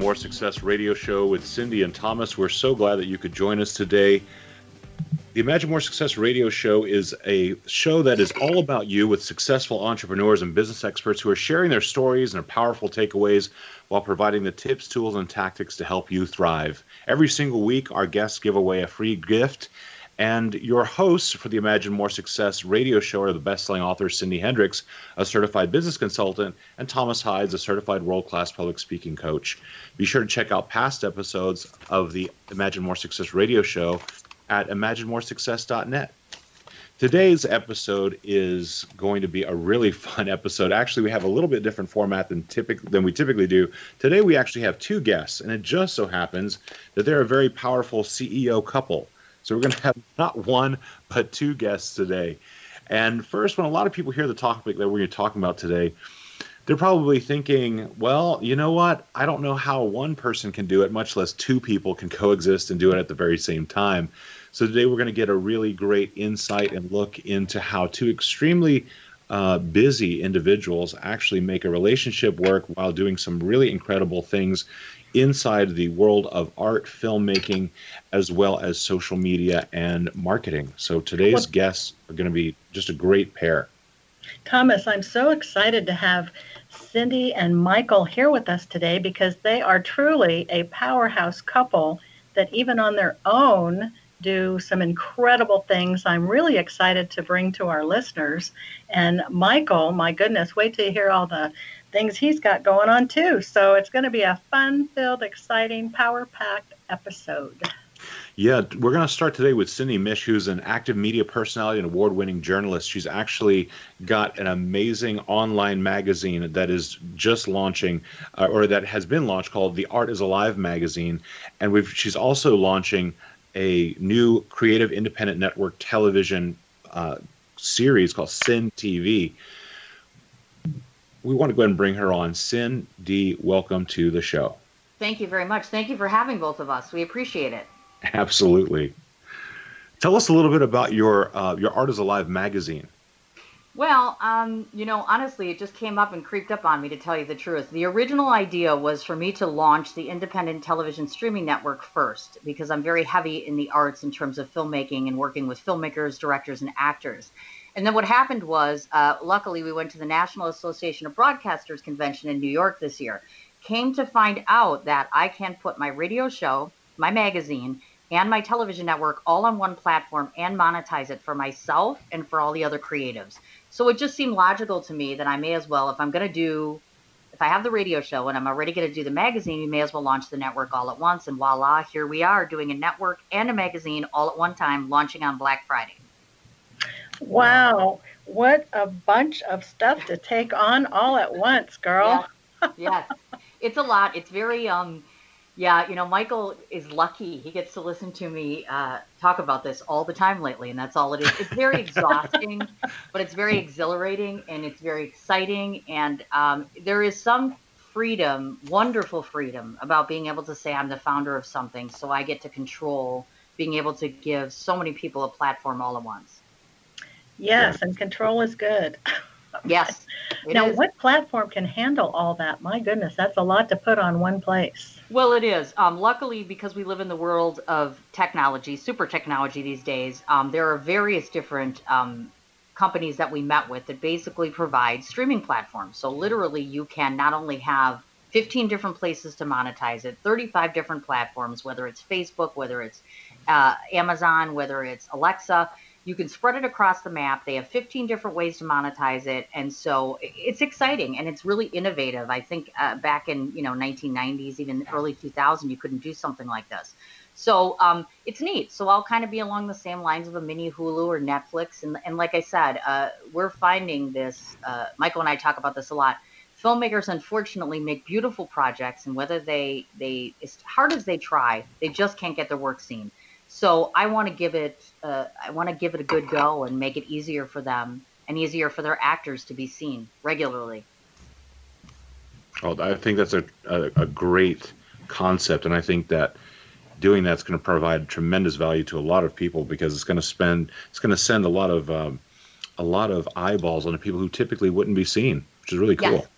More Success radio show with Cindy and Thomas. We're so glad that you could join us today. The Imagine More Success radio show is a show that is all about you with successful entrepreneurs and business experts who are sharing their stories and their powerful takeaways while providing the tips, tools, and tactics to help you thrive. Every single week, our guests give away a free gift and your hosts for the Imagine More Success radio show are the best-selling author Cindy Hendricks, a certified business consultant, and Thomas Hides, a certified world-class public speaking coach. Be sure to check out past episodes of the Imagine More Success radio show at imaginemoresuccess.net. Today's episode is going to be a really fun episode. Actually, we have a little bit different format than typic- than we typically do. Today, we actually have two guests, and it just so happens that they're a very powerful CEO couple. So we're going to have not one, but two guests today. And first, when a lot of people hear the topic that we're going to talk about today, they're probably thinking, well, you know what? I don't know how one person can do it, much less two people can coexist and do it at the very same time. So today we're going to get a really great insight and look into how two extremely uh, busy individuals actually make a relationship work while doing some really incredible things inside the world of art, filmmaking, as well as social media and marketing. So today's well, guests are going to be just a great pair. Thomas, I'm so excited to have Cindy and Michael here with us today because they are truly a powerhouse couple that, even on their own, do some incredible things I'm really excited to bring to our listeners. And Michael, my goodness, wait till you hear all the things he's got going on too. So it's going to be a fun filled, exciting, power packed episode. Yeah, we're going to start today with Cindy Mich, who's an active media personality and award winning journalist. She's actually got an amazing online magazine that is just launching, uh, or that has been launched, called The Art is Alive magazine. And we've, she's also launching a new creative independent network television uh, series called Sin TV we want to go ahead and bring her on. Cindy, welcome to the show. Thank you very much. Thank you for having both of us. We appreciate it. Absolutely. Tell us a little bit about your uh, your Art is Alive magazine. Well, um, you know, honestly, it just came up and creeped up on me to tell you the truth. The original idea was for me to launch the independent television streaming network first because I'm very heavy in the arts in terms of filmmaking and working with filmmakers, directors, and actors. And then what happened was, uh, luckily, we went to the National Association of Broadcasters convention in New York this year. came to find out that I can put my radio show, my magazine, and my television network all on one platform and monetize it for myself and for all the other creatives. So it just seemed logical to me that I may as well, if I'm going to do, if I have the radio show and I'm already going to do the magazine, you may as well launch the network all at once. And voila, here we are doing a network and a magazine all at one time, launching on Black Friday. Wow. What a bunch of stuff to take on all at once, girl. Yes. yes. It's a lot. It's very, um, yeah, you know, Michael is lucky. He gets to listen to me uh, talk about this all the time lately, and that's all it is. It's very exhausting, but it's very exhilarating and it's very exciting. And um, there is some freedom, wonderful freedom, about being able to say I'm the founder of something, so I get to control being able to give so many people a platform all at once. Yes, and control is good. Yes. now, is. what platform can handle all that? My goodness, that's a lot to put on one place. Well, it is. Um, luckily, because we live in the world of technology, super technology these days, um, there are various different um, companies that we met with that basically provide streaming platforms. So, literally, you can not only have 15 different places to monetize it, 35 different platforms, whether it's Facebook, whether it's uh, Amazon, whether it's Alexa you can spread it across the map. They have 15 different ways to monetize it, and so it's exciting and it's really innovative. I think uh, back in you know 1990s, even early 2000, you couldn't do something like this. So um, it's neat. So I'll kind of be along the same lines of a mini Hulu or Netflix, and and like I said, uh, we're finding this. Uh, Michael and I talk about this a lot. Filmmakers unfortunately make beautiful projects, and whether they they as hard as they try, they just can't get their work seen. So I want to give it, uh, I want to give it a good go and make it easier for them and easier for their actors to be seen regularly. Oh, I think that's a, a, a great concept, and I think that doing that's going to provide tremendous value to a lot of people because it's going to spend, it's going to send a lot of, um, a lot of eyeballs on the people who typically wouldn't be seen, which is really cool. Yes.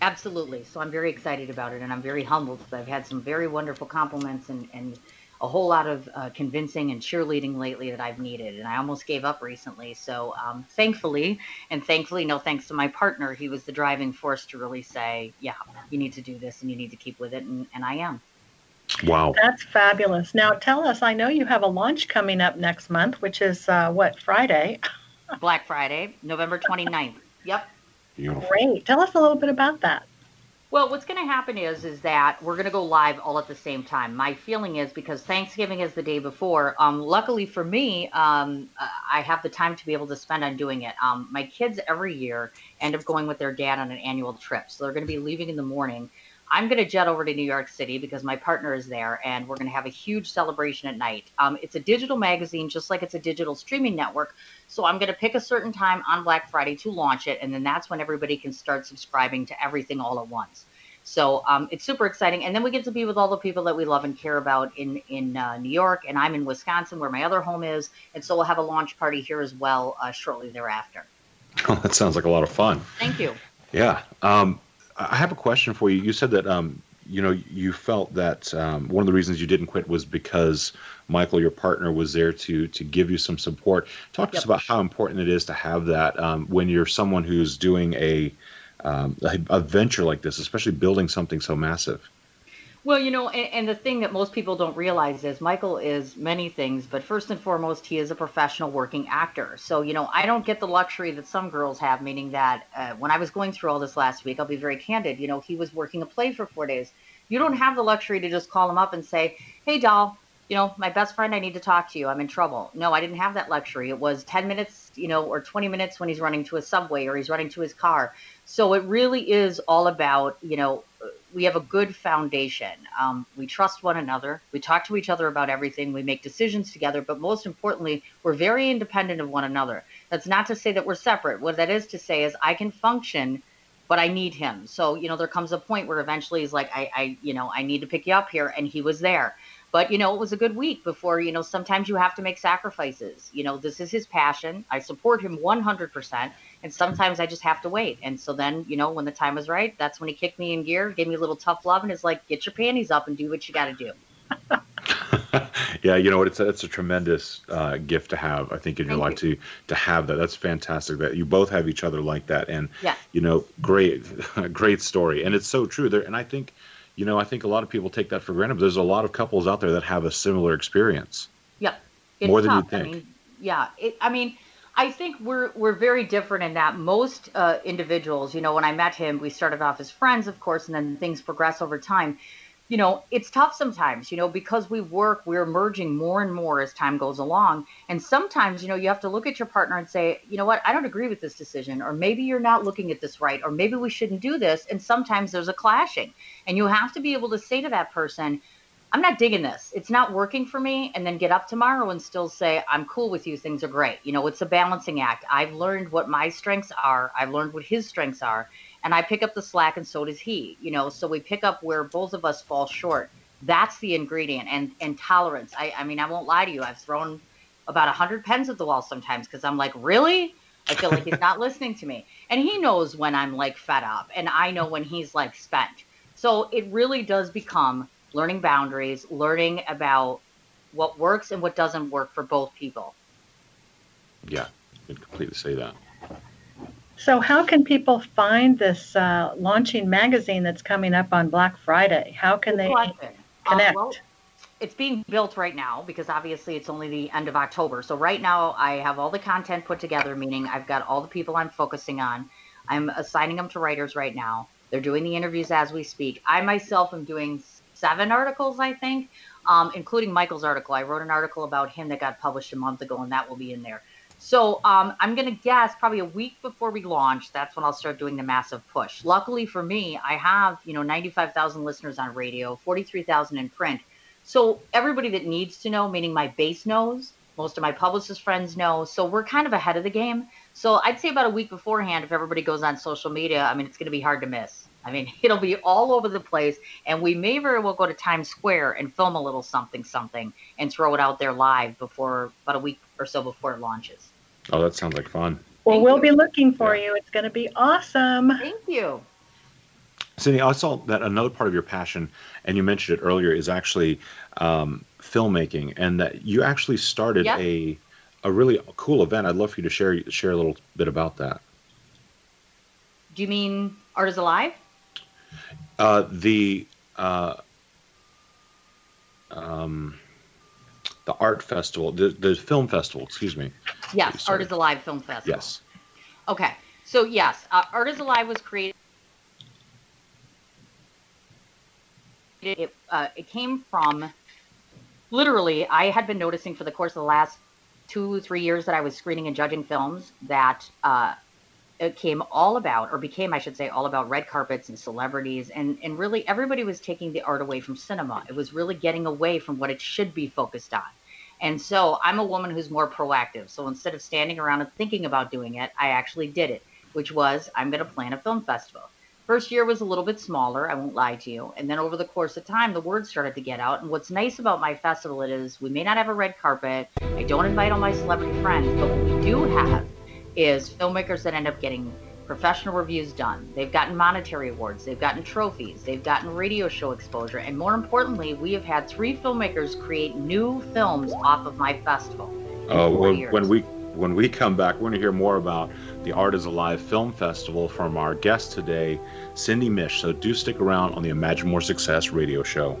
Absolutely. So I'm very excited about it, and I'm very humbled. I've had some very wonderful compliments and, and a whole lot of uh, convincing and cheerleading lately that I've needed, and I almost gave up recently. So um, thankfully, and thankfully, no thanks to my partner, he was the driving force to really say, "Yeah, you need to do this, and you need to keep with it," and, and I am. Wow, that's fabulous. Now tell us, I know you have a launch coming up next month, which is uh, what Friday? Black Friday, November 29th. Yep. Beautiful. Great. Tell us a little bit about that. Well, what's going to happen is is that we're going to go live all at the same time. My feeling is because Thanksgiving is the day before. Um, luckily for me, um, I have the time to be able to spend on doing it. Um, my kids every year end up going with their dad on an annual trip, so they're going to be leaving in the morning. I'm going to jet over to New York City because my partner is there, and we're going to have a huge celebration at night. Um, it's a digital magazine, just like it's a digital streaming network. So I'm going to pick a certain time on Black Friday to launch it, and then that's when everybody can start subscribing to everything all at once. So um, it's super exciting, and then we get to be with all the people that we love and care about in in uh, New York, and I'm in Wisconsin, where my other home is, and so we'll have a launch party here as well uh, shortly thereafter. Oh, that sounds like a lot of fun. Thank you. Yeah. Um, I have a question for you. You said that um, you know you felt that um, one of the reasons you didn't quit was because Michael, your partner, was there to to give you some support. Talk to yep. us about how important it is to have that um, when you're someone who's doing a, um, a, a venture like this, especially building something so massive. Well, you know, and, and, the thing that most people don't realize is Michael is many things, but first and foremost, he is a professional working actor. So, you know, I don't get the luxury that some girls have, meaning that uh, when I was going through all this last week, I'll be very candid, you know, he was working a play for four days. You don't have the luxury to just call him up and say, hey, doll, you know, my best friend, I need to talk to you. I'm in trouble. No, I didn't have that luxury. It was 10 minutes, you know, or 20 minutes when he's running to a subway or he's running to his car. So it really is all about, you know, we have a good foundation. Um, we trust one another. We talk to each other about everything. We make decisions together. But most importantly, we're very independent of one another. That's not to say that we're separate. What that is to say is I can function, but I need him. So, you know, there comes a point where eventually he's like, I, I, you know, I need to pick you up here. And he was there. But, you know, it was a good week before, you know, sometimes you have to make sacrifices. You know, this is his passion. I support him 100% and sometimes I just have to wait. And so then, you know, when the time was right, that's when he kicked me in gear, gave me a little tough love, and is like, "Get your panties up and do what you got to do." yeah, you know what? It's a, it's a tremendous uh, gift to have. I think in your Thank life to to have that. That's fantastic. That you both have each other like that, and Yeah. you know, great, great story. And it's so true. There, and I think, you know, I think a lot of people take that for granted. But there's a lot of couples out there that have a similar experience. Yep. It's More than tough. you'd I think. mean, yeah. It, I mean, I think we're we're very different in that most uh, individuals, you know, when I met him, we started off as friends, of course, and then things progress over time. You know, it's tough sometimes, you know, because we work, we're merging more and more as time goes along. And sometimes, you know, you have to look at your partner and say, you know what, I don't agree with this decision, or maybe you're not looking at this right, or maybe we shouldn't do this. And sometimes there's a clashing. And you have to be able to say to that person, I'm not digging this. It's not working for me. And then get up tomorrow and still say, I'm cool with you. Things are great. You know, it's a balancing act. I've learned what my strengths are, I've learned what his strengths are. And I pick up the slack, and so does he. You know, so we pick up where both of us fall short. That's the ingredient and, and tolerance. I, I mean, I won't lie to you. I've thrown about 100 pens at the wall sometimes because I'm like, really? I feel like he's not listening to me. And he knows when I'm like fed up, and I know when he's like spent. So it really does become learning boundaries, learning about what works and what doesn't work for both people. Yeah, I can completely say that. So, how can people find this uh, launching magazine that's coming up on Black Friday? How can they Good question. Uh, connect? well, it's being built right now because obviously it's only the end of October. So right now I have all the content put together, meaning I've got all the people I'm focusing on. I'm assigning them to writers right now. They're doing the interviews as we speak. I myself am doing seven articles, I think, um, including Michael's article. I wrote an article about him that got published a month ago, and that will be in there. So um, I'm going to guess probably a week before we launch, that's when I'll start doing the massive push. Luckily for me, I have you know 95,000 listeners on radio, 43,000 in print. So everybody that needs to know, meaning my base knows, most of my publicist friends know. So we're kind of ahead of the game. So I'd say about a week beforehand, if everybody goes on social media, I mean, it's going to be hard to miss. I mean, it'll be all over the place, and we may very well go to Times Square and film a little something, something, and throw it out there live before about a week or so before it launches. Oh, that sounds like fun. Well, Thank we'll you. be looking for Yeah. you. It's going to be awesome. Thank you. Cindy, I saw that another part of your passion, and you mentioned it earlier, is actually um, filmmaking, and that you actually started Yep. a a really cool event. I'd love for you to share share a little bit about that. Do you mean Art is Alive? Uh, the uh, um, the art festival, the the film festival. Excuse me. Yes, Sorry. Art is Alive Film Festival. Yes. Okay, so yes, uh, Art is Alive was created. It, uh, it came from literally, I had been noticing for the course of the last two, three years that I was screening and judging films that uh, it came all about, or became, I should say, all about red carpets and celebrities. And, and really, everybody was taking the art away from cinema. It was really getting away from what it should be focused on. And so I'm a woman who's more proactive. So instead of standing around and thinking about doing it, I actually did it, which was I'm going to plan a film festival. First year was a little bit smaller, I won't lie to you. And then over the course of time, the word started to get out. And what's nice about my festival is we may not have a red carpet. I don't invite all my celebrity friends, but what we do have is filmmakers that end up getting professional reviews done. They've gotten monetary awards, they've gotten trophies, they've gotten radio show exposure, and more importantly, we have had three filmmakers create new films off of my festival. in Uh, when, when we when we come back, we're going to hear more about the Art is Alive Film Festival from our guest today, Cindy Mich. So do stick around on the Imagine More Success radio show.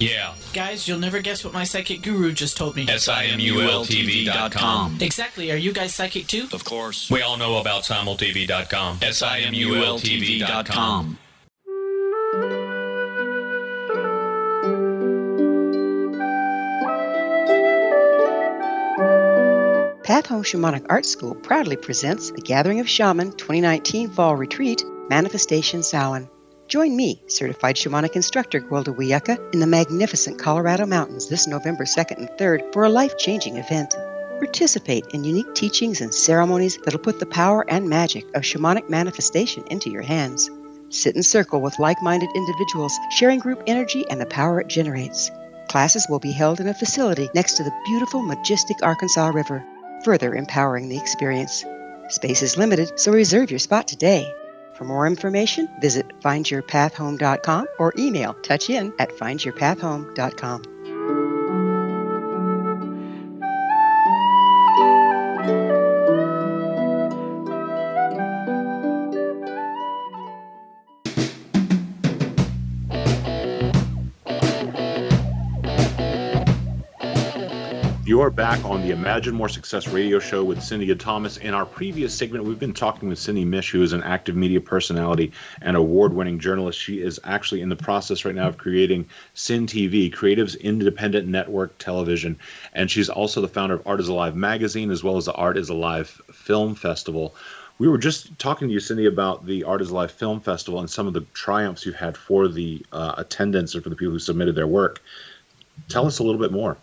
Yeah. Guys, you'll never guess what my psychic guru just told me. S-I-M-U-L-T-V.com. Exactly. Are you guys psychic too? Of course. We all know about simultv.com. S-I-M-U-L-T-V.com. Path Home Shamanic Art School proudly presents the Gathering of Shaman 2019 Fall Retreat, Manifestation Samhain. Join me, certified shamanic instructor Gwilda Wiyaka, in the magnificent Colorado Mountains this November 2nd and 3rd for a life changing event. Participate in unique teachings and ceremonies that'll put the power and magic of shamanic manifestation into your hands. Sit in circle with like minded individuals, sharing group energy and the power it generates. Classes will be held in a facility next to the beautiful, majestic Arkansas River, further empowering the experience. Space is limited, so reserve your spot today. For more information, visit findyourpathhome.com or email touchin at findyourpathhome.com. are back on the Imagine More Success radio show with and Thomas. In our previous segment, we've been talking with Cindy Mich, who is an active media personality and award winning journalist. She is actually in the process right now of creating Sin TV, Creative's independent network television. And she's also the founder of Art is Alive magazine, as well as the Art is Alive Film Festival. We were just talking to you, Cindy, about the Art is Alive Film Festival and some of the triumphs you've had for the uh, attendance or for the people who submitted their work. Tell us a little bit more.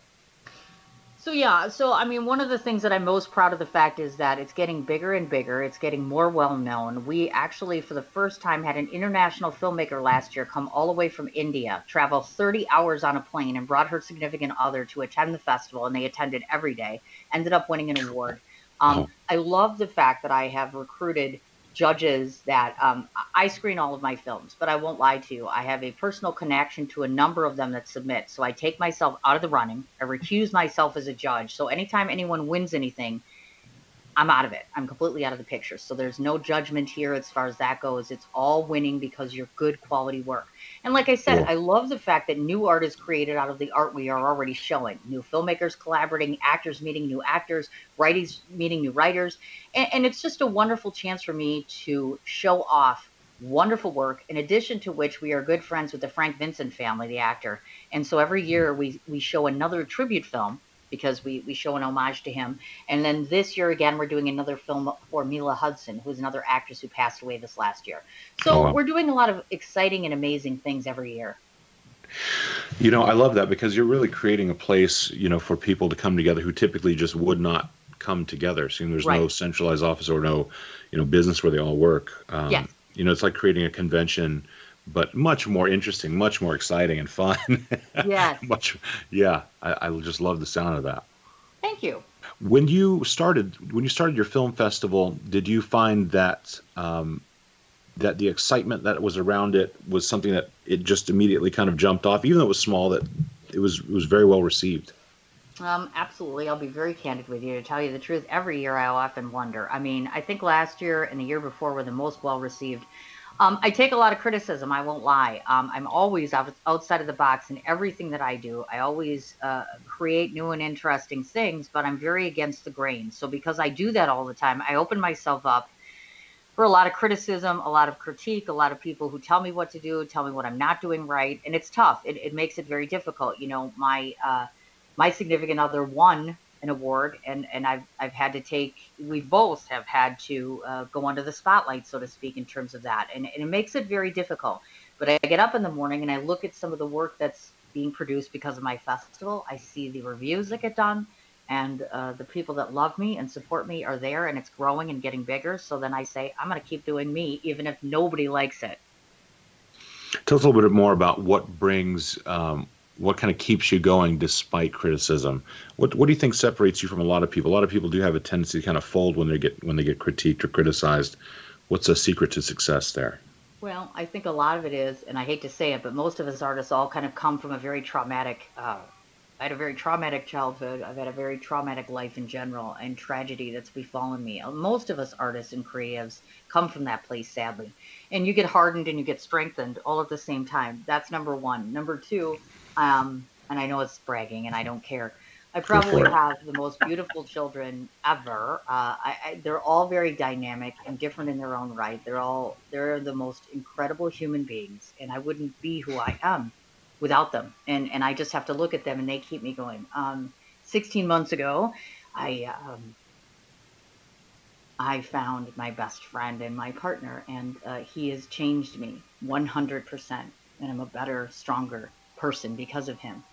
So yeah, so I mean, one of the things that I'm most proud of the fact is that it's getting bigger and bigger. It's getting more well known. We actually, for the first time, had an international filmmaker last year come all the way from India, travel 30 hours on a plane, and brought her significant other to attend the festival, and they attended every day. Ended up winning an award. Um, I love the fact that I have recruited judges that um, I screen all of my films, but I won't lie to you. I have a personal connection to a number of them that submit. So I take myself out of the running. I recuse myself as a judge. So anytime anyone wins anything, I'm out of it. I'm completely out of the picture. So there's no judgment here as far as that goes. It's all winning because you're good quality work. And like I said, Cool. I love the fact that new art is created out of the art we are already showing. New filmmakers collaborating, actors meeting new actors, writers meeting new writers. And, and it's just a wonderful chance for me to show off wonderful work in addition to which we are good friends with the frank vincent family the actor and so every mm. year we we show another tribute film because we, we show an homage to him. And then this year again, we're doing another film for Mila Hudson, who's another actress who passed away this last year. So Oh, wow. we're doing a lot of exciting and amazing things every year. You know, I love that because you're really creating a place, you know, for people to come together who typically just would not come together. Seeing there's no centralized office or no, you know, business where they all work. Um, Yes. You know, it's like creating a convention, but much more interesting, much more exciting and fun. Yes. much, yeah. I, I just love the sound of that. Thank you. When you started, when you started your film festival, did you find that um, that the excitement that was around it was something that it just immediately kind of jumped off, even though it was small? That it was it was very well received. Um, absolutely. I'll be very candid with you. To tell you the truth, every year I often wonder. I mean, I think last year and the year before were the most well received. Um, I take a lot of criticism. I won't lie. Um, I'm always out, outside of the box in everything that I do. I always uh, create new and interesting things, but I'm very against the grain. So because I do that all the time, I open myself up for a lot of criticism, a lot of critique, a lot of people who tell me what to do, tell me what I'm not doing right, and it's tough. It, it makes it very difficult. You know, my uh, my significant other won an award, and and I've I've had to take. We both have had to uh, go under the spotlight, so to speak, in terms of that, and, and it makes it very difficult. But I get up in the morning and I look at some of the work that's being produced because of my festival. I see the reviews that get done and uh, the people that love me and support me are there and it's growing and getting bigger so then i say i'm going to keep doing me even if nobody likes it tell us a little bit more about what brings um, what kind of keeps you going despite criticism what, what do you think separates you from a lot of people a lot of people do have a tendency to kind of fold when they get when they get critiqued or criticized what's a secret to success there well i think a lot of it is and i hate to say it but most of us artists all kind of come from a very traumatic uh, I had a very traumatic childhood. I've had a very traumatic life in general and tragedy that's befallen me. Most of us artists and creatives come from that place, sadly. And you get hardened and you get strengthened all at the same time. That's number one. Number two, um, and I know it's bragging and I don't care. I probably have the most beautiful children ever. Uh, I, I, they're all very dynamic and different in their own right. They're all they're the most incredible human beings, and I wouldn't be who I am without them. And, and I just have to look at them and they keep me going. Um, 16 months ago, I, um, I found my best friend and my partner, and uh, he has changed me 100%. And I'm a better, stronger person because of him.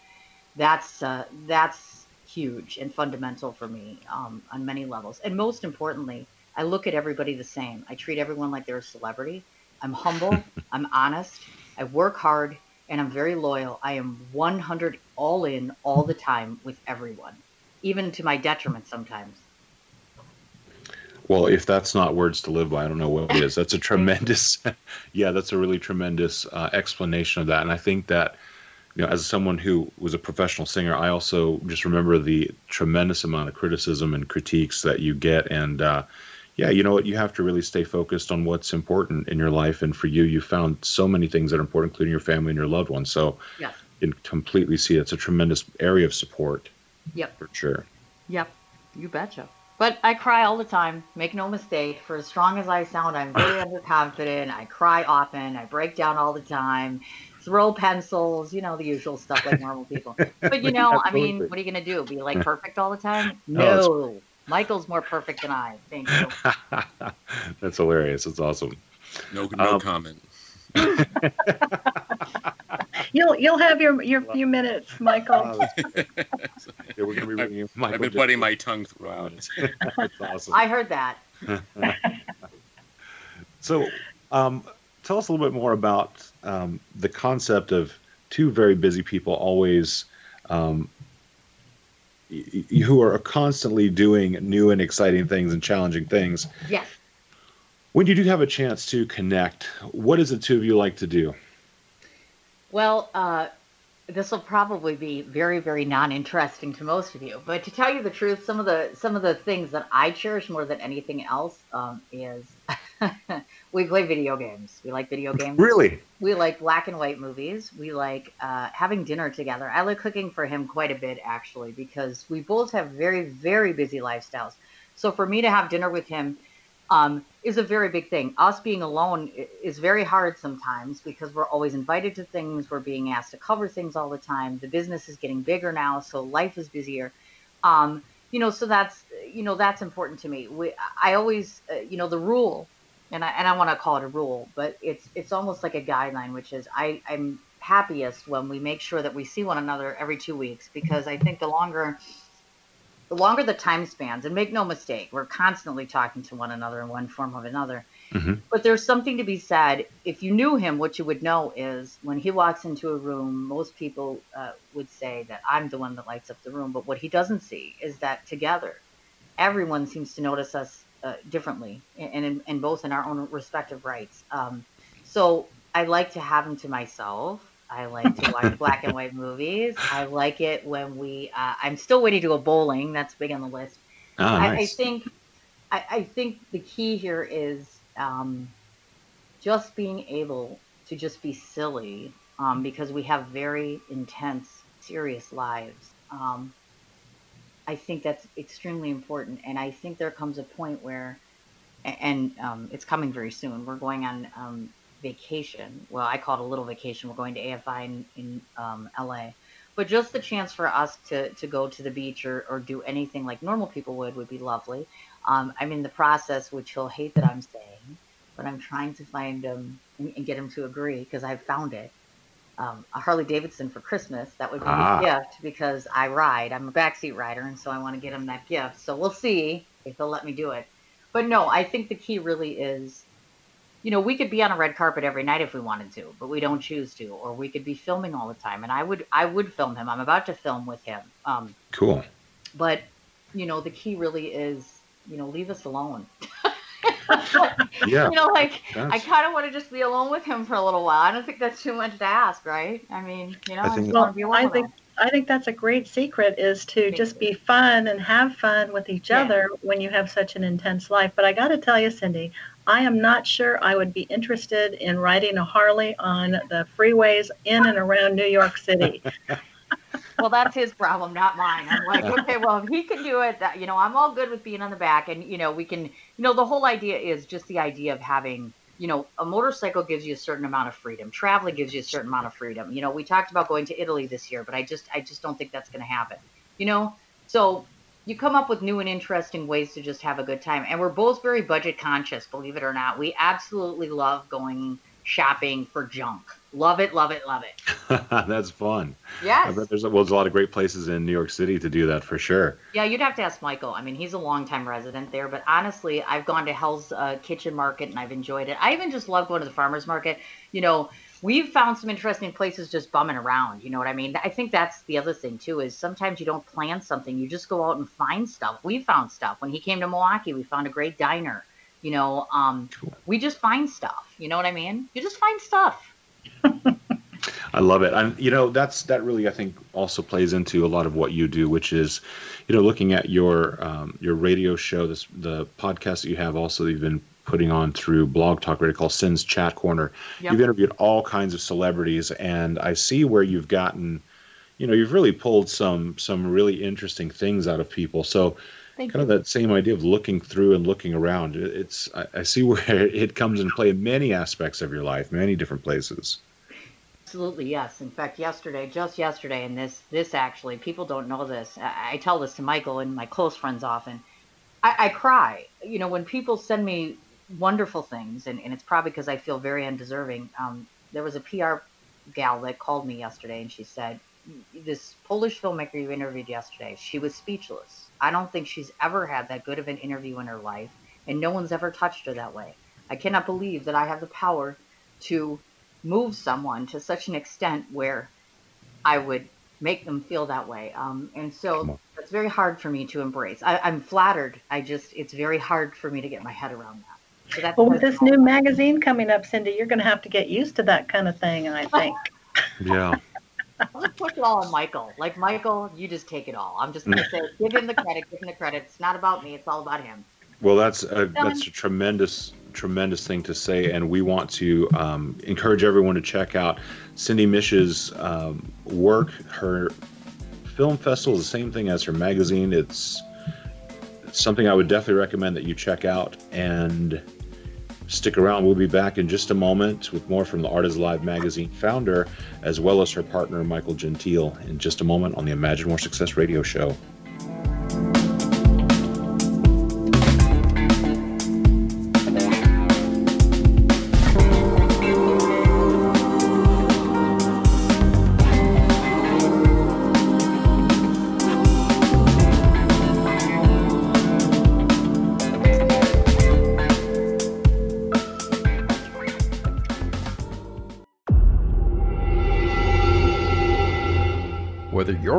That's, uh, that's huge and fundamental for me um, on many levels. And most importantly, I look at everybody the same. I treat everyone like they're a celebrity. I'm humble. I'm honest. I work hard and I'm very loyal. I am 100 all in all the time with everyone, even to my detriment sometimes. Well, if that's not words to live by, I don't know what is. That's a tremendous, yeah, that's a really tremendous uh, explanation of that. And I think that, you know, as someone who was a professional singer, I also just remember the tremendous amount of criticism and critiques that you get. And, uh, yeah, you know what? You have to really stay focused on what's important in your life. And for you, you found so many things that are important, including your family and your loved ones. So yeah, you can completely see it's a tremendous area of support. Yep. For sure. Yep. You betcha. But I cry all the time. Make no mistake. For as strong as I sound, I'm very underconfident. I cry often. I break down all the time. Throw pencils, you know, the usual stuff like normal people. But you know, I mean, what are you gonna do? Be like perfect all the time? No. no Michael's more perfect than I. Thank you. That's hilarious. That's awesome. No, no um, comment. you'll you'll have your your few minutes, Michael. yeah, we're gonna be reading you. I've been putting my tongue throughout. That's awesome. I heard that. so, um, tell us a little bit more about um, the concept of two very busy people always um, who are constantly doing new and exciting things and challenging things. Yes. When you do have a chance to connect, what does the two of you like to do? Well, uh, this will probably be very, very non-interesting to most of you. But to tell you the truth, some of the some of the things that I cherish more than anything else um, is we play video games. We like video games. Really? We like black and white movies. We like uh, having dinner together. I like cooking for him quite a bit, actually, because we both have very, very busy lifestyles. So for me to have dinner with him um, is a very big thing. Us being alone is very hard sometimes because we're always invited to things. We're being asked to cover things all the time. The business is getting bigger now, so life is busier. Um, you know, so that's you know that's important to me. We, I always, uh, you know, the rule and I and I want to call it a rule, but it's it's almost like a guideline, which is I I'm happiest when we make sure that we see one another every two weeks because I think the longer the longer the time spans, and make no mistake, we're constantly talking to one another in one form or another. Mm-hmm. But there's something to be said. If you knew him, what you would know is when he walks into a room, most people uh, would say that I'm the one that lights up the room. But what he doesn't see is that together, everyone seems to notice us uh, differently, and in, in, both in our own respective rights. Um, so I like to have him to myself. I like to watch black and white movies. I like it when we. Uh, I'm still waiting to go bowling. That's big on the list. Oh, I, nice. I, think. I, I, think the key here is um, just being able to just be silly um, because we have very intense, serious lives. Um, I think that's extremely important. And I think there comes a point where, and um, it's coming very soon, we're going on um, vacation. Well, I call it a little vacation. We're going to AFI in, in um, LA. But just the chance for us to, to go to the beach or, or do anything like normal people would would be lovely. Um, I'm in the process, which he'll hate that I'm saying, but I'm trying to find him and, and get him to agree because I've found it um, a Harley Davidson for Christmas. That would be ah. his gift because I ride. I'm a backseat rider, and so I want to get him that gift. So we'll see if he'll let me do it. But no, I think the key really is, you know, we could be on a red carpet every night if we wanted to, but we don't choose to, or we could be filming all the time. And I would, I would film him. I'm about to film with him. Um, cool. But you know, the key really is, you know, leave us alone. yeah. You know, like that's... I kind of want to just be alone with him for a little while. I don't think that's too much to ask, right? I mean, you know, I, think, well, I think I think that's a great secret is to just be fun and have fun with each yeah. other when you have such an intense life. But I got to tell you, Cindy, I am not sure I would be interested in riding a Harley on the freeways in and around New York City. well, that's his problem, not mine. I'm like, okay, well, if he can do it, that, you know, I'm all good with being on the back, and you know, we can, you know, the whole idea is just the idea of having, you know, a motorcycle gives you a certain amount of freedom. Traveling gives you a certain amount of freedom. You know, we talked about going to Italy this year, but I just, I just don't think that's going to happen. You know, so you come up with new and interesting ways to just have a good time, and we're both very budget conscious, believe it or not. We absolutely love going shopping for junk. Love it, love it, love it. That's fun. Yes. I bet there's, well, there's a lot of great places in New York City to do that for sure. Yeah, you'd have to ask Michael. I mean, he's a longtime resident there, but honestly, I've gone to Hell's uh, Kitchen Market and I've enjoyed it. I even just love going to the farmer's market. You know, we've found some interesting places just bumming around. You know what I mean? I think that's the other thing too is sometimes you don't plan something, you just go out and find stuff. We found stuff. When he came to Milwaukee, we found a great diner. You know, um, cool. we just find stuff. You know what I mean? You just find stuff. I love it. And you know, that's that really I think also plays into a lot of what you do, which is, you know, looking at your um, your radio show, this the podcast that you have also that you've been putting on through Blog Talk Radio called Cin's Chat Corner. Yep. You've interviewed all kinds of celebrities, and I see where you've gotten, you know, you've really pulled some some really interesting things out of people. So Thank kind you. of that same idea of looking through and looking around. It's I, I see where it comes into play in many aspects of your life, many different places. Absolutely, yes. In fact, yesterday, just yesterday, and this this actually, people don't know this. I, I tell this to Michael and my close friends often. I, I cry, you know, when people send me wonderful things, and, and it's probably because I feel very undeserving. Um, there was a PR gal that called me yesterday, and she said, "This Polish filmmaker you interviewed yesterday, she was speechless." I don't think she's ever had that good of an interview in her life, and no one's ever touched her that way. I cannot believe that I have the power to move someone to such an extent where I would make them feel that way. Um, and so it's very hard for me to embrace. I, am flattered. I just, it's very hard for me to get my head around that. So that's well, with this new magazine coming up, Cindy, you're going to have to get used to that kind of thing, I think. yeah. I'll just push it all on Michael. Like Michael, you just take it all. I'm just gonna say, give him the credit. Give him the credit. It's not about me. It's all about him. Well, that's a, that's a tremendous tremendous thing to say, and we want to um, encourage everyone to check out Cindy Mich's um, work. Her film festival is the same thing as her magazine. It's something I would definitely recommend that you check out and Stick around. We'll be back in just a moment with more from the Art is Alive magazine founder, as well as her partner, Michael Gentile, in just a moment on the Imagine More Success radio show.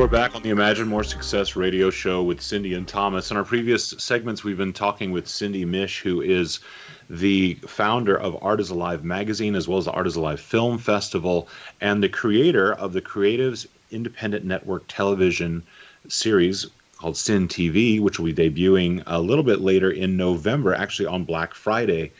Are back on the Imagine More Success radio show with Cindy and Thomas. In our previous segments, we've been talking with Cindy Mich, who is the founder of Art is Alive magazine, as well as the Art is Alive Film Festival, and the creator of the Creatives Independent Network television series called Cin TV, which will be debuting a little bit later in November, actually on Black Friday.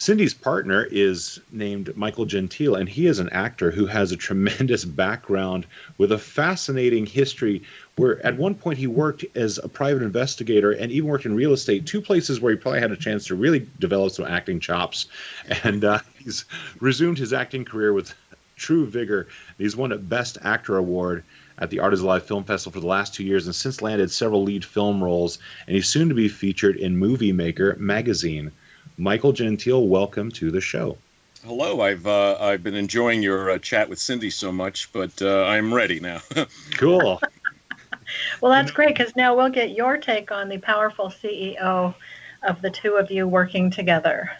Cindy's partner is named Michael Gentile, and he is an actor who has a tremendous background with a fascinating history. Where at one point he worked as a private investigator and even worked in real estate, two places where he probably had a chance to really develop some acting chops. And uh, he's resumed his acting career with true vigor. He's won a Best Actor award at the Art is Alive Film Festival for the last two years and since landed several lead film roles. And he's soon to be featured in Movie Maker magazine. Michael Gentile, welcome to the show. Hello, I've uh, I've been enjoying your uh, chat with Cindy so much, but uh, I'm ready now. cool. well, that's great because now we'll get your take on the powerful CEO of the two of you working together.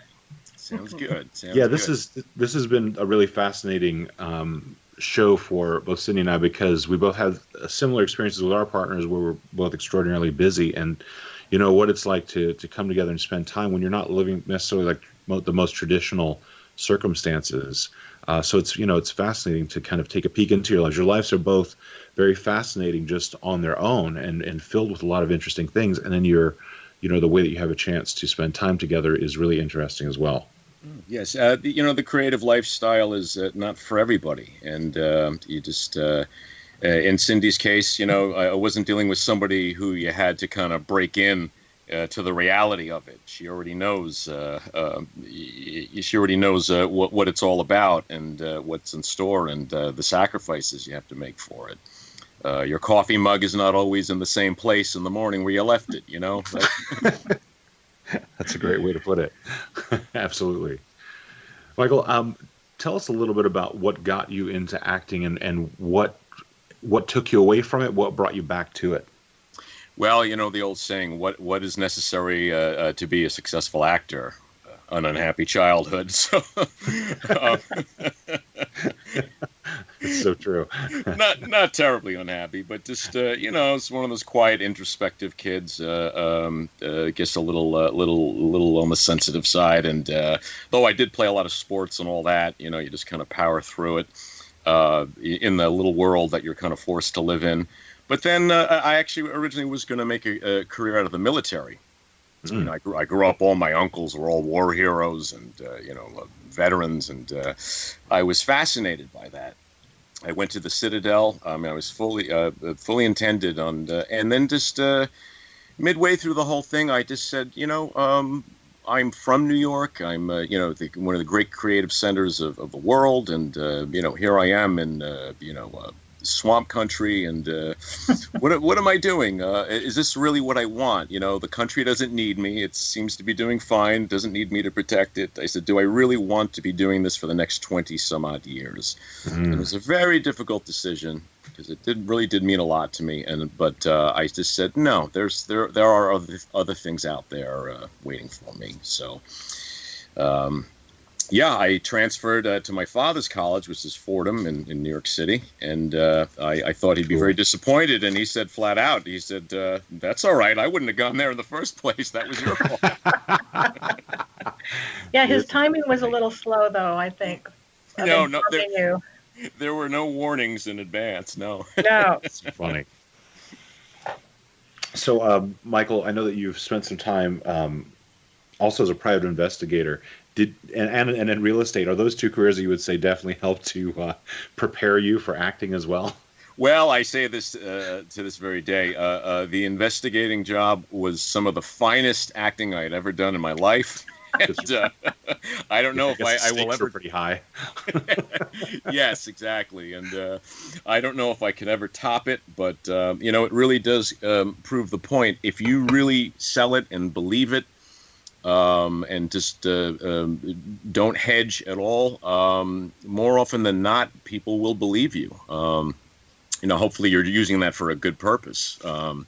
Sounds good. Sounds yeah, this good. is this has been a really fascinating um, show for both Cindy and I because we both have similar experiences with our partners where we're both extraordinarily busy and you know what it's like to to come together and spend time when you're not living necessarily like the most traditional circumstances. Uh, so it's you know it's fascinating to kind of take a peek into your lives. Your lives are both very fascinating just on their own and and filled with a lot of interesting things. And then you're you know the way that you have a chance to spend time together is really interesting as well. Yes, uh, you know the creative lifestyle is uh, not for everybody, and uh, you just. Uh, in Cindy's case, you know, I wasn't dealing with somebody who you had to kind of break in uh, to the reality of it. She already knows. Uh, uh, she already knows uh, what what it's all about and uh, what's in store and uh, the sacrifices you have to make for it. your coffee mug is not always in the same place in the morning where you left it. You know. That's a great way to put it. Absolutely, Michael. Um, tell us a little bit about what got you into acting and and what what took you away from it? What brought you back to it? Well, you know the old saying: "What what is necessary uh, uh, to be a successful actor? Uh, an unhappy childhood." So, um, it's so true. not not terribly unhappy, but just uh, you know, it's one of those quiet, introspective kids. Uh, um, uh, guess a little, uh, little, little on the sensitive side. And uh, though I did play a lot of sports and all that, you know, you just kind of power through it uh, in the little world that you're kind of forced to live in. But then uh, I actually originally was going to make a, a, career out of the military. Mm. You know, I grew, I grew, up. All my uncles were all war heroes and uh, you know uh, veterans, and uh, I was fascinated by that. I went to the Citadel. I mean, I was fully uh, fully intended on, and then just midway through the whole thing, I just said, you know, um, I'm from New York. I'm uh, you know the, one of the great creative centers of, of the world, and uh, you know here I am in uh, you know uh, swamp country, and uh, what what am I doing? Uh, is this really what I want? You know, the country doesn't need me. It seems to be doing fine. Doesn't need me to protect it. I said, do I really want to be doing this for the next twenty some odd years? Mm. It was a very difficult decision because it did really did mean a lot to me. And but uh, I just said no. There's there there are other other things out there uh, waiting for me. So. Um, yeah, I transferred uh, to my father's college, which is Fordham in, in New York City, and uh, I, I, thought he'd be very disappointed. And he said flat out, he said, uh, "That's all right. I wouldn't have gone there in the first place. That was your fault." yeah, his timing was a little slow, though. I think. No, no, there, there, were no warnings in advance. No. No. It's funny. So, um, Michael, I know that you've spent some time um, also as a private investigator did and, and and in real estate are those two careers that you would say definitely help to uh, prepare you for acting as well well i say this uh, to this very day uh, uh the investigating job was some of the finest acting i had ever done in my life and, uh, I don't know I if I, I will ever. pretty high. yes, exactly, and uh, I don't know if I can ever top it. But um, you know, it really does um, prove the point. If you really sell it and believe it, um, and just uh, um, don't hedge at all. Um, more often than not, people will believe you. Um, you know, hopefully you're using that for a good purpose. Um,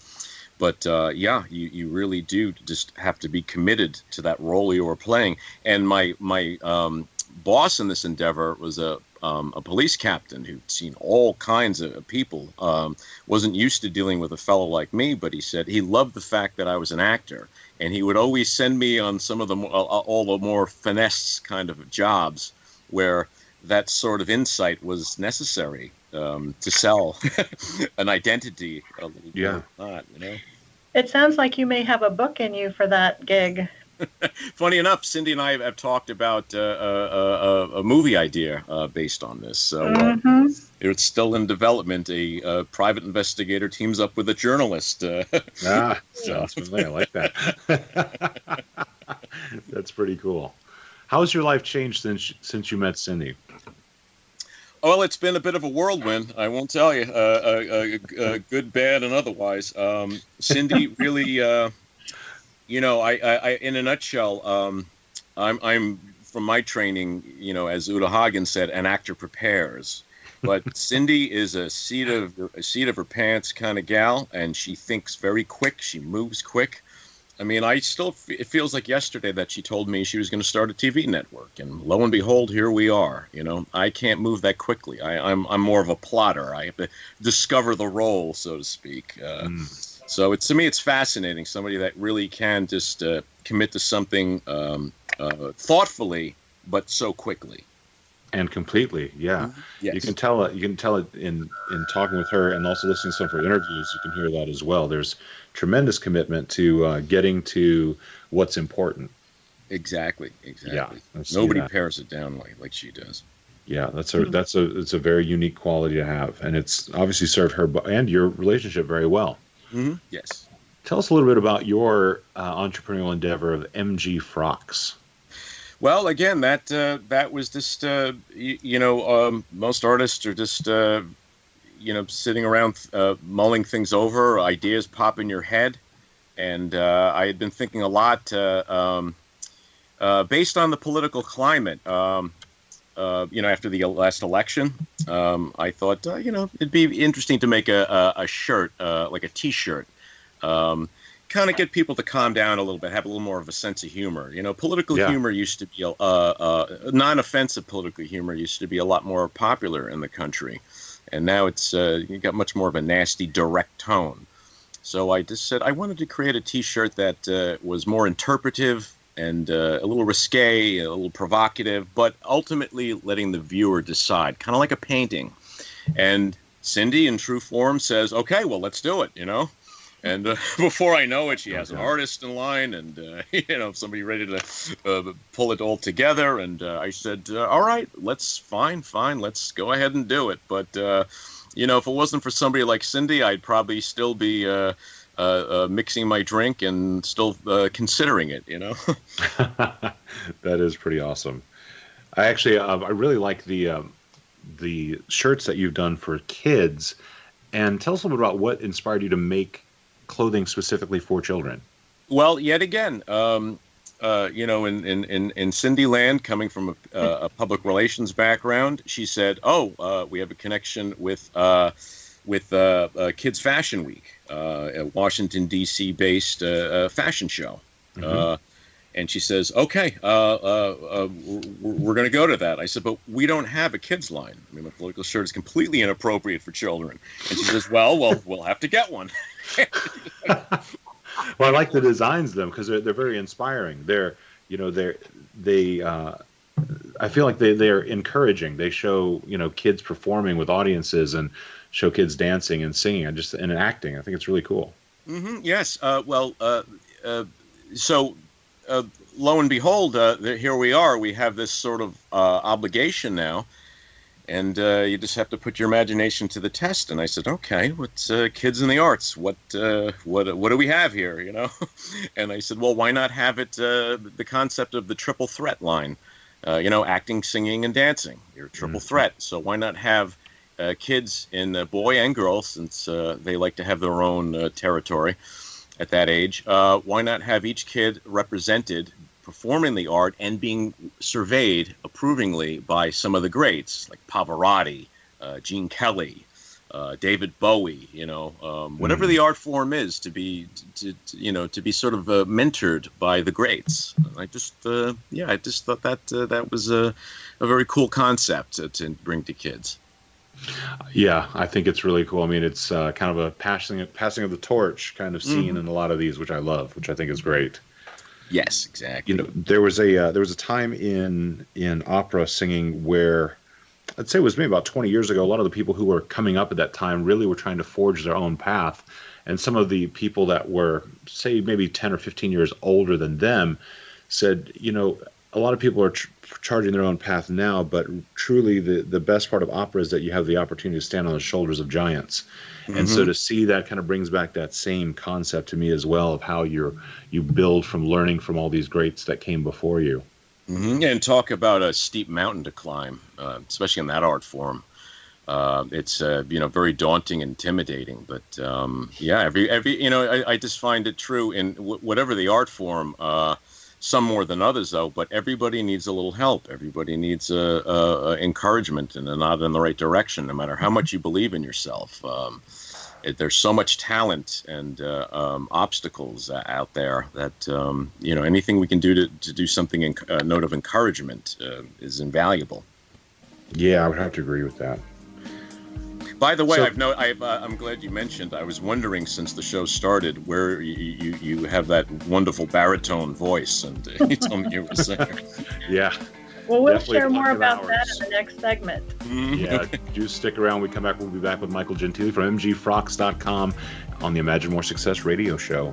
but uh, yeah, you, you really do just have to be committed to that role you are playing. And my my um, boss in this endeavor was a um, a police captain who'd seen all kinds of people. Um, wasn't used to dealing with a fellow like me, but he said he loved the fact that I was an actor, and he would always send me on some of the uh, uh, all the more finesse kind of jobs where that sort of insight was necessary um, to sell an identity a little yeah. not, you know. It sounds like you may have a book in you for that gig. Funny enough, Cindy and I have, talked about uh, a, uh, uh, a, a, movie idea uh, based on this. So mm-hmm. It's still in development. A private investigator teams up with a journalist. ah, sounds familiar. I like that. That's pretty cool. How's your life changed since since you met Cindy? Well, it's been a bit of a whirlwind. I won't tell you, uh, uh, uh, good, bad, and otherwise. Um, Cindy really you know, I, I, I in a nutshell, um, I'm, I'm from my training, you know, as Uta Hagen said, an actor prepares. But Cindy is a seat of a seat of her pants kind of gal, and she thinks very quick. She moves quick. I mean, I still it feels like yesterday that she told me she was going to start a TV network, and lo and behold, here we are. You know, I can't move that quickly. I, am I'm, I'm more of a plotter. I have to discover the role, so to speak. Uh, mm. So it's to me, it's fascinating. Somebody that really can just uh, commit to something um, uh, thoughtfully, but so quickly and completely. Yeah, mm-hmm. yes. you can tell it. You can tell it in in talking with her and also listening to some of her interviews. You can hear that as well. There's tremendous commitment to uh, getting to what's important. Exactly. Exactly. Yeah, Nobody pares it down like like she does. Yeah, that's a mm-hmm. that's a it's a very unique quality to have, and it's obviously served her and your relationship very well. Mm-hmm. Yes. Tell us a little bit about your uh, entrepreneurial endeavor of MG Frocks. Well, again, that uh, that was just uh, you, you, know um, most artists are just uh, you know sitting around uh, mulling things over, ideas pop in your head, and uh, I had been thinking a lot um, based on the political climate. Um, uh, you know, after the last election, um, I thought, uh, you know, it'd be interesting to make a, a, a shirt, uh, like a T-shirt, um, kind of get people to calm down a little bit, have a little more of a sense of humor. You know, political yeah. humor used to be, uh, uh, non-offensive political humor used to be a lot more popular in the country, and now it's you got much more of a nasty, direct tone. So I just said I wanted to create a T-shirt that was more interpretive and uh, a little risque, a little provocative, but ultimately letting the viewer decide, kind of like a painting. And Cindy, in true form, says, "Okay, well, let's do it," you know. And uh, before I know it, she has an artist in line, and uh, you know somebody ready to uh, pull it all together. And uh, I said, uh, "All right, let's fine, fine, let's go ahead and do it." But you know, if it wasn't for somebody like Cindy, I'd probably still be uh, uh, mixing my drink and still uh, considering it. You know. that is pretty awesome. I actually, uh, I really like the um, the shirts that you've done for kids. And tell us a little bit about what inspired you to make clothing specifically for children. Well, yet again, um, uh, you know, in, in, in, in Cindy Land, coming from a, uh, a public relations background, she said, "Oh, uh, we have a connection with uh, with uh, uh, Kids Fashion Week, a Washington D.C. based fashion show." Mm-hmm. and she says, "Okay, we're, we're going to go to that." I said, "But we don't have a kids line. I mean, my political shirt is completely inappropriate for children." And she says, "Well, well, we'll have to get one." well, I like the designs them because they're they're very inspiring. They're you know they're they uh, I feel like they they're encouraging. They show you know kids performing with audiences and show kids dancing and singing and just and acting. I think it's really cool. Mm-hmm, yes. Uh, well, uh, uh so uh, lo and behold, uh, here we are. We have this sort of obligation now and uh, you just have to put your imagination to the test. And I said, okay, what's uh, kids in the arts? What uh, what what do we have here? You know, and I said, well, why not have it uh, the concept of the triple threat line? Uh, you know, acting, singing, and dancing. You're a triple mm-hmm. threat. So why not have uh, kids in boy and girl, since they like to have their own territory at that age? why not have each kid represented performing the art and being surveyed approvingly by some of the greats like Pavarotti, uh, Gene Kelly, uh, David Bowie. You know, um, whatever mm. the art form is, to be, to, to you know, to be sort of uh, mentored by the greats. I just, uh, yeah, I just thought that uh, that was a, a very cool concept to, to bring to kids. Yeah, I think it's really cool. I mean, it's uh, kind of a passing passing of the torch kind of scene mm-hmm. in a lot of these, which I love, which I think is great. Yes, exactly. You know, there was a uh, there was a time in in opera singing where I'd say it was maybe about 20 years ago. A lot of the people who were coming up at that time really were trying to forge their own path, and some of the people that were say maybe 10 or 15 years older than them said, you know, a lot of people are charging their own path now, but truly the the best part of opera is that you have the opportunity to stand on the shoulders of giants Mm-hmm. And so mm-hmm. to see that kind of brings back that same concept to me as well of how you're you build from learning from all these greats that came before you. Mm-hmm. And talk about a steep mountain to climb, uh, especially in that art form. Uh, it's uh, you know very daunting, intimidating, but um, yeah, every every you know I, I, just find it true in w- whatever the art form. Uh, some more than others, though. But everybody needs a little help. Everybody needs a, a, a encouragement and a nod in the right direction, no matter how much you believe in yourself. Um, it, there's so much talent and uh, um, obstacles uh, out there that um, you know anything we can do to, to do something in a uh, note of encouragement uh, is invaluable. Yeah, I would have to agree with that. By the way, so, I've no, I've, uh, I'm glad you mentioned. I was wondering since the show started where you you, you have that wonderful baritone voice, and you told me you were a singer. yeah. Well, we'll share more about hours. that in the next segment. Mm-hmm. Yeah, do stick around. We come back. We'll be back with Michael Gentile from MGFrocks.com on the Imagine More Success radio show.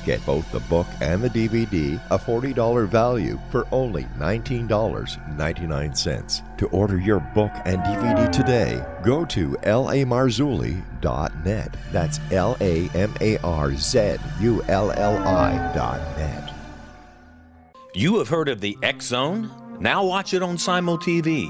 Get both the book and the DVD, a $40 value, for only $19.99. To order your book and DVD today, go to lamarzulli.net. That's L A M A R Z U L L I.net. You have heard of the X Zone? Now watch it on Simul TV,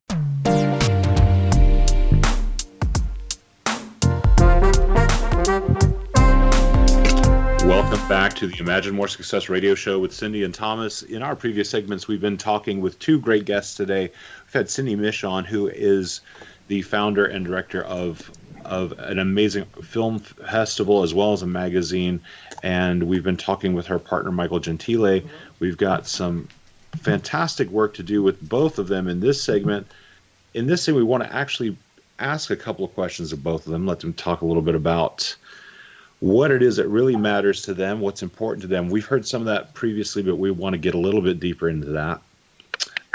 Back to the Imagine More Success radio show with Cindy and Thomas. In our previous segments, we've been talking with two great guests today. We've had Cindy Mich on, who is the founder and director of of an amazing film festival as well as a magazine, and we've been talking with her partner Michael Gentile. We've got some fantastic work to do with both of them in this segment. In this thing, we want to actually ask a couple of questions of both of them, let them talk a little bit about what it is that really matters to them, what's important to them. We've heard some of that previously, but we want to get a little bit deeper into that.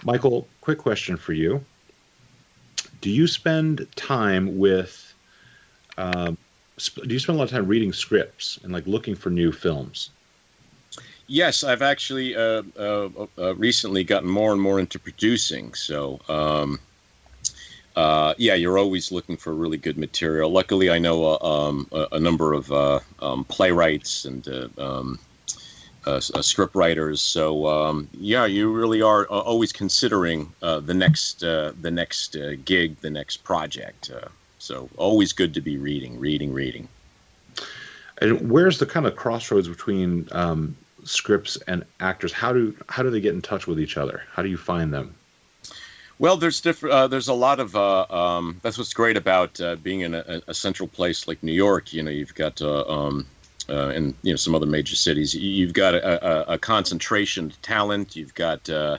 Michael, quick question for you. Do you spend time with, uh, do you spend a lot of time reading scripts and like looking for new films? Yes, I've actually uh, uh, uh recently gotten more and more into producing. So, um, uh, yeah, you're always looking for really good material. Luckily, I know uh, um, a, a, number of uh, um, playwrights and uh, um, uh, uh, script writers. So um, yeah, you really are always considering the next the next gig, the next project. so always good to be reading, reading, reading. And where's the kind of crossroads between um, scripts and actors? How do how do they get in touch with each other? How do you find them? Well, there's different. Uh, there's a lot of. Uh, um, that's what's great about uh, being in a, a, central place like New York. You know, you've got uh, um, uh, and you know some other major cities. You've got a, a, a concentration of talent. You've got uh,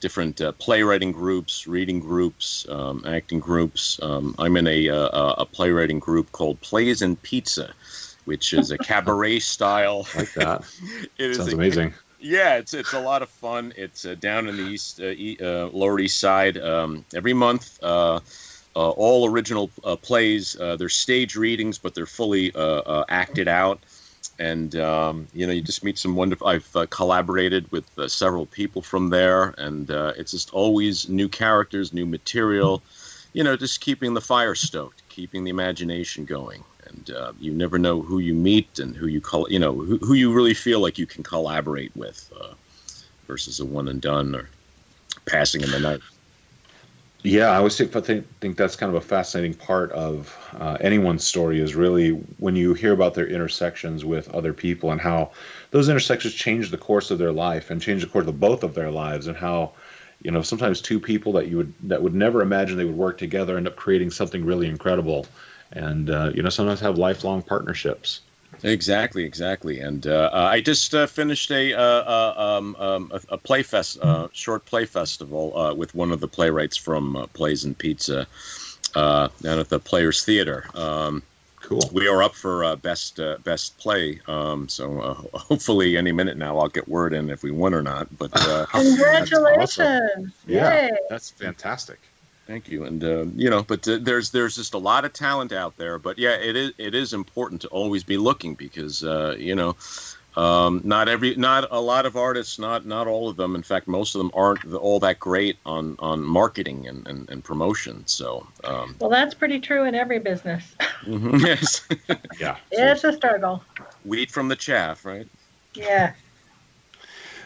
different uh, playwriting groups, reading groups, um, acting groups. Um, I'm in a, a, a playwriting group called Plays and Pizza, which is a cabaret style. like that. it Sounds amazing. Yeah, it's it's a lot of fun. It's uh, down in the east, uh, uh, lower east side. Um, every month, uh, uh, all original uh, plays. they're stage readings, but they're fully acted out and um, you know you just meet some wonderful i've collaborated with several people from there and it's just always new characters new material you know just keeping the fire stoked keeping the imagination going and uh, you never know who you meet and who you call you know who, who you really feel like you can collaborate with uh, versus a one and done or passing in the night. Yeah, I always think, think that's kind of a fascinating part of uh, anyone's story is really when you hear about their intersections with other people and how those intersections change the course of their life and change the course of both of their lives and how you know sometimes two people that you would that would never imagine they would work together end up creating something really incredible and uh, you know sometimes have lifelong partnerships. Exactly, exactly. And uh, uh, I just uh, finished a, uh, uh, um, um, a, a play fest, uh, short play festival with one of the playwrights from Plays and Pizza down at the Players Theater. Um, cool. We are up for best best play, um, so hopefully any minute now I'll get word in if we win or not. But congratulations! That's awesome. Yeah, that's fantastic. Thank you. And uh, you know, but uh, there's there's just a lot of talent out there. But yeah, it is it is important to always be looking because uh, you know, um, not every not a lot of artists, not not all of them. In fact, most of them aren't all that great on on marketing and and, and promotion. So um, well, that's pretty true in every business. Mm-hmm, yes. yeah. It's a struggle. Weed from the chaff, right? Yeah.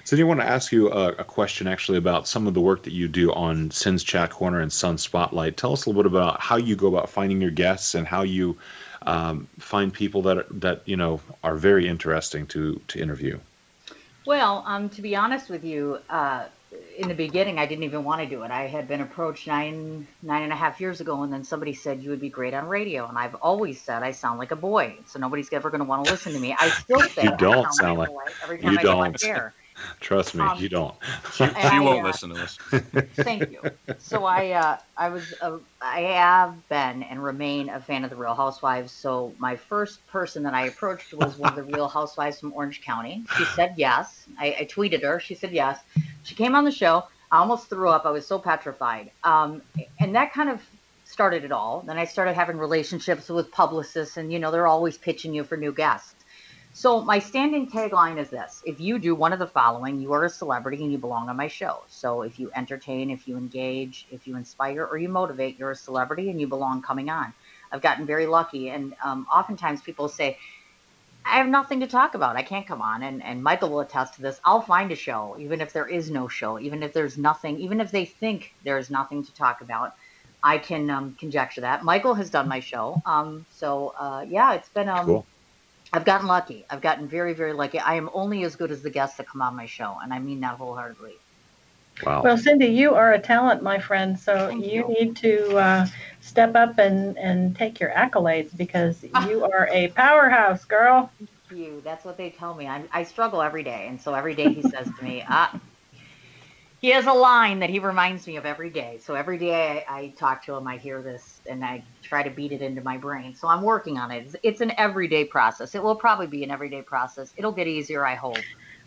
So, I want to ask you a, a, question actually about some of the work that you do on Cin's Chat Corner and Sun Spotlight. Tell us a little bit about how you go about finding your guests and how you um, find people that that you know are very interesting to to interview. Well, um, to be honest with you, uh, in the beginning, I didn't even want to do it. I had been approached nine nine and a half years ago, and then somebody said you would be great on radio, and I've always said I sound like a boy, so nobody's ever going to want to listen to me. I still say you don't sound, sound like, like every time you I don't. get on air. Trust me, um, you don't. She, she won't uh, listen to us. Thank you. So I, uh, I was, uh, I have been and remain a fan of the Real Housewives. So my first person that I approached was one of the Real Housewives from Orange County. She said yes. I, I tweeted her. She said yes. She came on the show. I almost threw up. I was so petrified. Um, and that kind of started it all. Then I started having relationships with publicists, and you know they're always pitching you for new guests. So my standing tagline is this: If you do one of the following, you are a celebrity and you belong on my show. So if you entertain, if you engage, if you inspire, or you motivate, you're a celebrity and you belong coming on. I've gotten very lucky, and um, oftentimes people say, "I have nothing to talk about. I can't come on." And and Michael will attest to this. I'll find a show, even if there is no show, even if there's nothing, even if they think there is nothing to talk about. I can um, conjecture that. Michael has done my show, um, so uh, yeah, it's been um, cool I've gotten lucky. I've gotten very, very lucky. I am only as good as the guests that come on my show, and I mean that wholeheartedly. Wow. Well, Cindy, you are a talent, my friend. So you, you, need to uh, step up and, and take your accolades because you are a powerhouse, girl. Thank you. That's what they tell me. I, I struggle every day, and so every day he says to me, "Ah, he has a line that he reminds me of every day. So every day I, I, talk to him, I hear this and I try to beat it into my brain. So I'm working on it. It's, it's, an everyday process. It will probably be an everyday process. It'll get easier, I hope.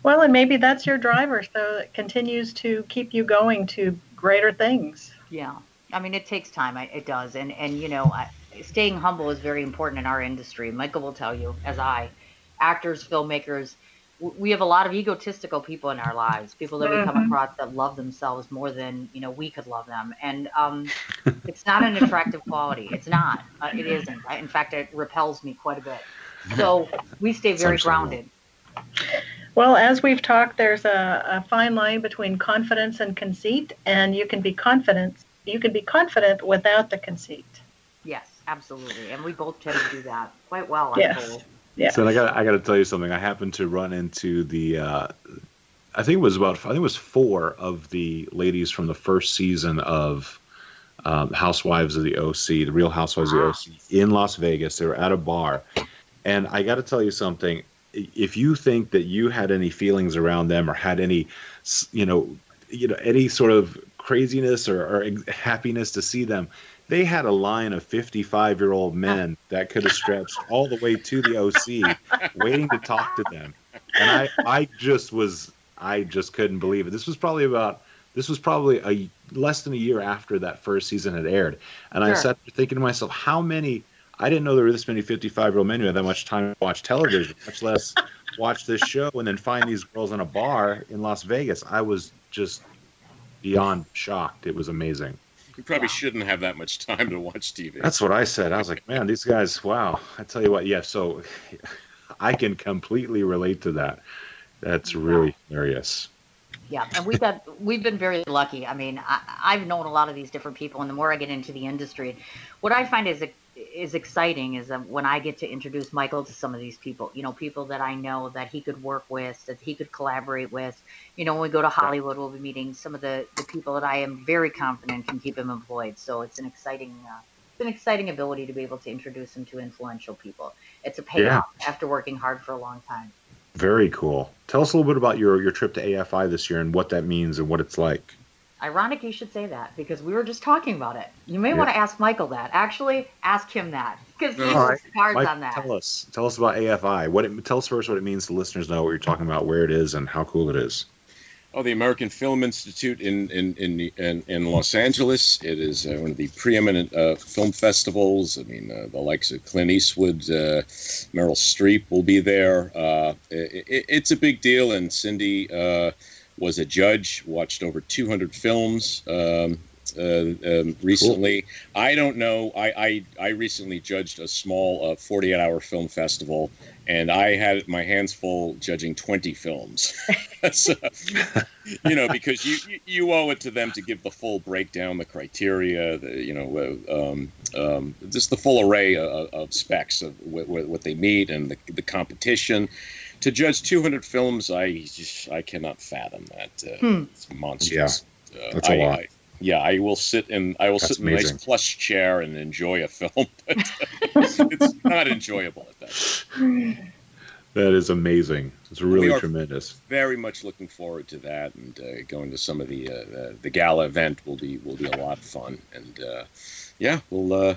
Well, and maybe that's your driver. So it continues to keep you going to greater things. Yeah. I mean, it takes time. I, it does. And, and you know, I, staying humble is very important in our industry. Michael will tell you, as I, actors, filmmakers, we have a lot of egotistical people in our lives, people that we come mm-hmm. across that love themselves more than you know we could love them, and um, it's not an attractive quality. It's not. Uh, it isn't. In fact, it repels me quite a bit. So we stay very grounded. Well, as we've talked, there's a, a fine line between confidence and conceit, and you can be confident. You can be confident without the conceit. Yes, absolutely, and we both tend to do that quite well. I'm yes. Told. Yeah. So I got I got to tell you something. I happened to run into the uh, I think it was about I think it was four of the ladies from the first season of um, Housewives of the OC, the Real Housewives wow. of the OC, in Las Vegas. They were at a bar, and I got to tell you something. If you think that you had any feelings around them or had any, you know, you know, any sort of craziness or, or happiness to see them, they had a line of 55 year old men that could have stretched all the way to the OC waiting to talk to them. And I, I just was, I just couldn't believe it. This was probably about, this was probably a less than a year after that first season had aired. And sure. I sat thinking to myself, how many, I didn't know there were this many 55 year old men who had that much time to watch television, much less watch this show and then find these girls in a bar in Las Vegas. I was just beyond shocked. It was amazing. You probably shouldn't have that much time to watch TV. That's what I said. I was like, man, these guys, wow. I tell you what, yeah, so I can completely relate to that. That's really hilarious. Yeah, and we've got we've been very lucky. I mean, I, I've known a lot of these different people, and the more I get into the industry, what I find is is exciting is that when I get to introduce Michael to some of these people, you know, people that I know that he could work with, that he could collaborate with. You know, when we go to Hollywood, we'll be meeting some of the, the people that I am very confident can keep him employed. So it's an exciting, uh, it's an exciting ability to be able to introduce him to influential people. It's a payoff yeah. after working hard for a long time. Very cool. Tell us a little bit about your, your trip to AFI this year and what that means and what it's like. Ironic you should say that because we were just talking about it. You may want to ask Michael that. Actually, ask him that because he right. cards Mike, on that. Tell us. Tell us about AFI. What it, tell us first what it means to listeners know what you're talking about, where it is, and how cool it is. Oh, the American Film Institute in in in in, in Los Angeles. It is uh, one of the preeminent uh, film festivals. I mean, uh, the likes of Clint Eastwood, uh, Meryl Streep will be there. Uh, it, it's a big deal, and Cindy uh, was a judge, watched over 200 films um, uh, um, recently. Cool. I don't know. I, I, I recently judged a small uh, 48 hour film festival, and I had my hands full judging 20 films. so, you know, because you, you owe it to them to give the full breakdown, the criteria, the you know, uh, um, um, just the full array of, of specs of what, what they meet and the, the competition to judge 200 films, I just I cannot fathom that. Uh, hmm. It's monstrous. Yeah, uh, that's a lot. I, yeah, I will sit in I will that's sit in amazing. a nice plush chair and enjoy a film, but it's not enjoyable at that. That is amazing. It's really tremendous. Very much looking forward to that, and uh, going to some of the, uh, the, the gala event will be will be a lot of fun. And uh, yeah, we'll uh,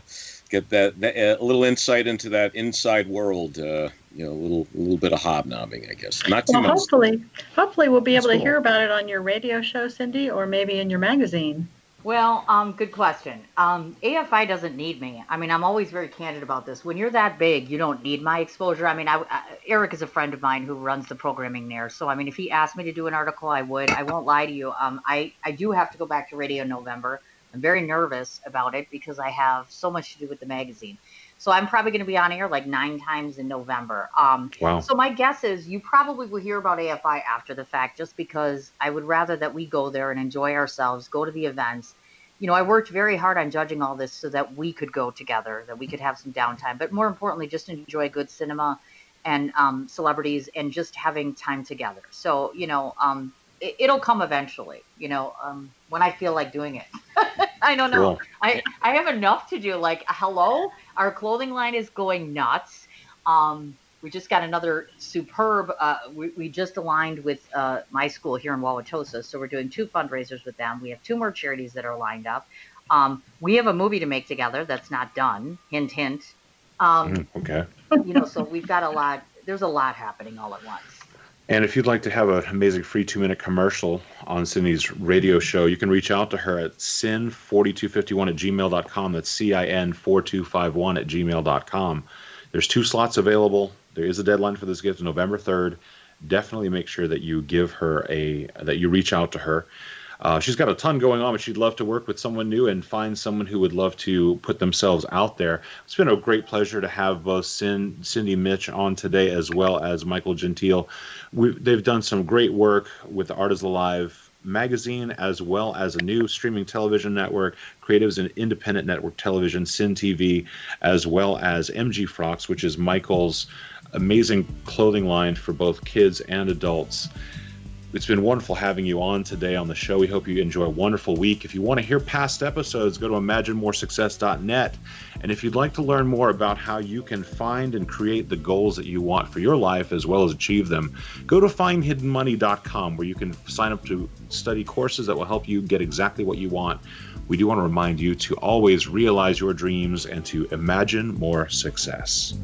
get that, that a little insight into that inside world. Uh, you know, a little a little bit of hobnobbing, I guess. Not too well, much. Hopefully, hopefully we'll be That's able cool. to hear about it on your radio show, Cindy, or maybe in your magazine. Well, um, good question. Um, AFI doesn't need me. I mean, I'm always very candid about this. When you're that big, you don't need my exposure. I mean, I, I, Eric is a friend of mine who runs the programming there. So, I mean, if he asked me to do an article, I would. I won't lie to you. Um, I, I do have to go back to radio November. I'm very nervous about it because I have so much to do with the magazine. So I'm probably going to be on air like nine times in November. Um, wow. So my guess is you probably will hear about AFI after the fact, just because I would rather that we go there and enjoy ourselves, go to the events. You know, I worked very hard on judging all this so that we could go together, that we could have some downtime, but more importantly, just enjoy good cinema and um, celebrities and just having time together. So, you know, um, it, will come eventually, you know, um, when I feel like doing it. I don't know. Cool. I, I have enough to do. Like, hello, our clothing line is going nuts. Um, we just got another superb. Uh, we, we just aligned with uh, my school here in Wauwatosa, so we're doing two fundraisers with them. We have two more charities that are lined up. Um, we have a movie to make together that's not done. Hint, hint. Um, mm, okay. You know, so we've got a lot. There's a lot happening all at once. And if you'd like to have an amazing free two minute commercial on Cindy's radio show, you can reach out to her at cin4251 at gmail.com. That's C I N 4251 at gmail.com. There's two slots available. There is a deadline for this gift, November 3rd. Definitely make sure that you give her a, that you reach out to her. Uh, she's got a ton going on, but she'd love to work with someone new and find someone who would love to put themselves out there. It's been a great pleasure to have both Cindy Mich on today as well as Michael Gentile. We, they've done some great work with the Art is Alive magazine as well as a new streaming television network, Creatives and Independent Network Television, Cin TV, as well as MG Frocks, which is Michael's amazing clothing line for both kids and adults It's been wonderful having you on today on the show. We hope you enjoy a wonderful week. If you want to hear past episodes, go to imaginemoresuccess.net. And if you'd like to learn more about how you can find and create the goals that you want for your life as well as achieve them, go to findhiddenmoney.com where you can sign up to study courses that will help you get exactly what you want. We do want to remind you to always realize your dreams and to imagine more success.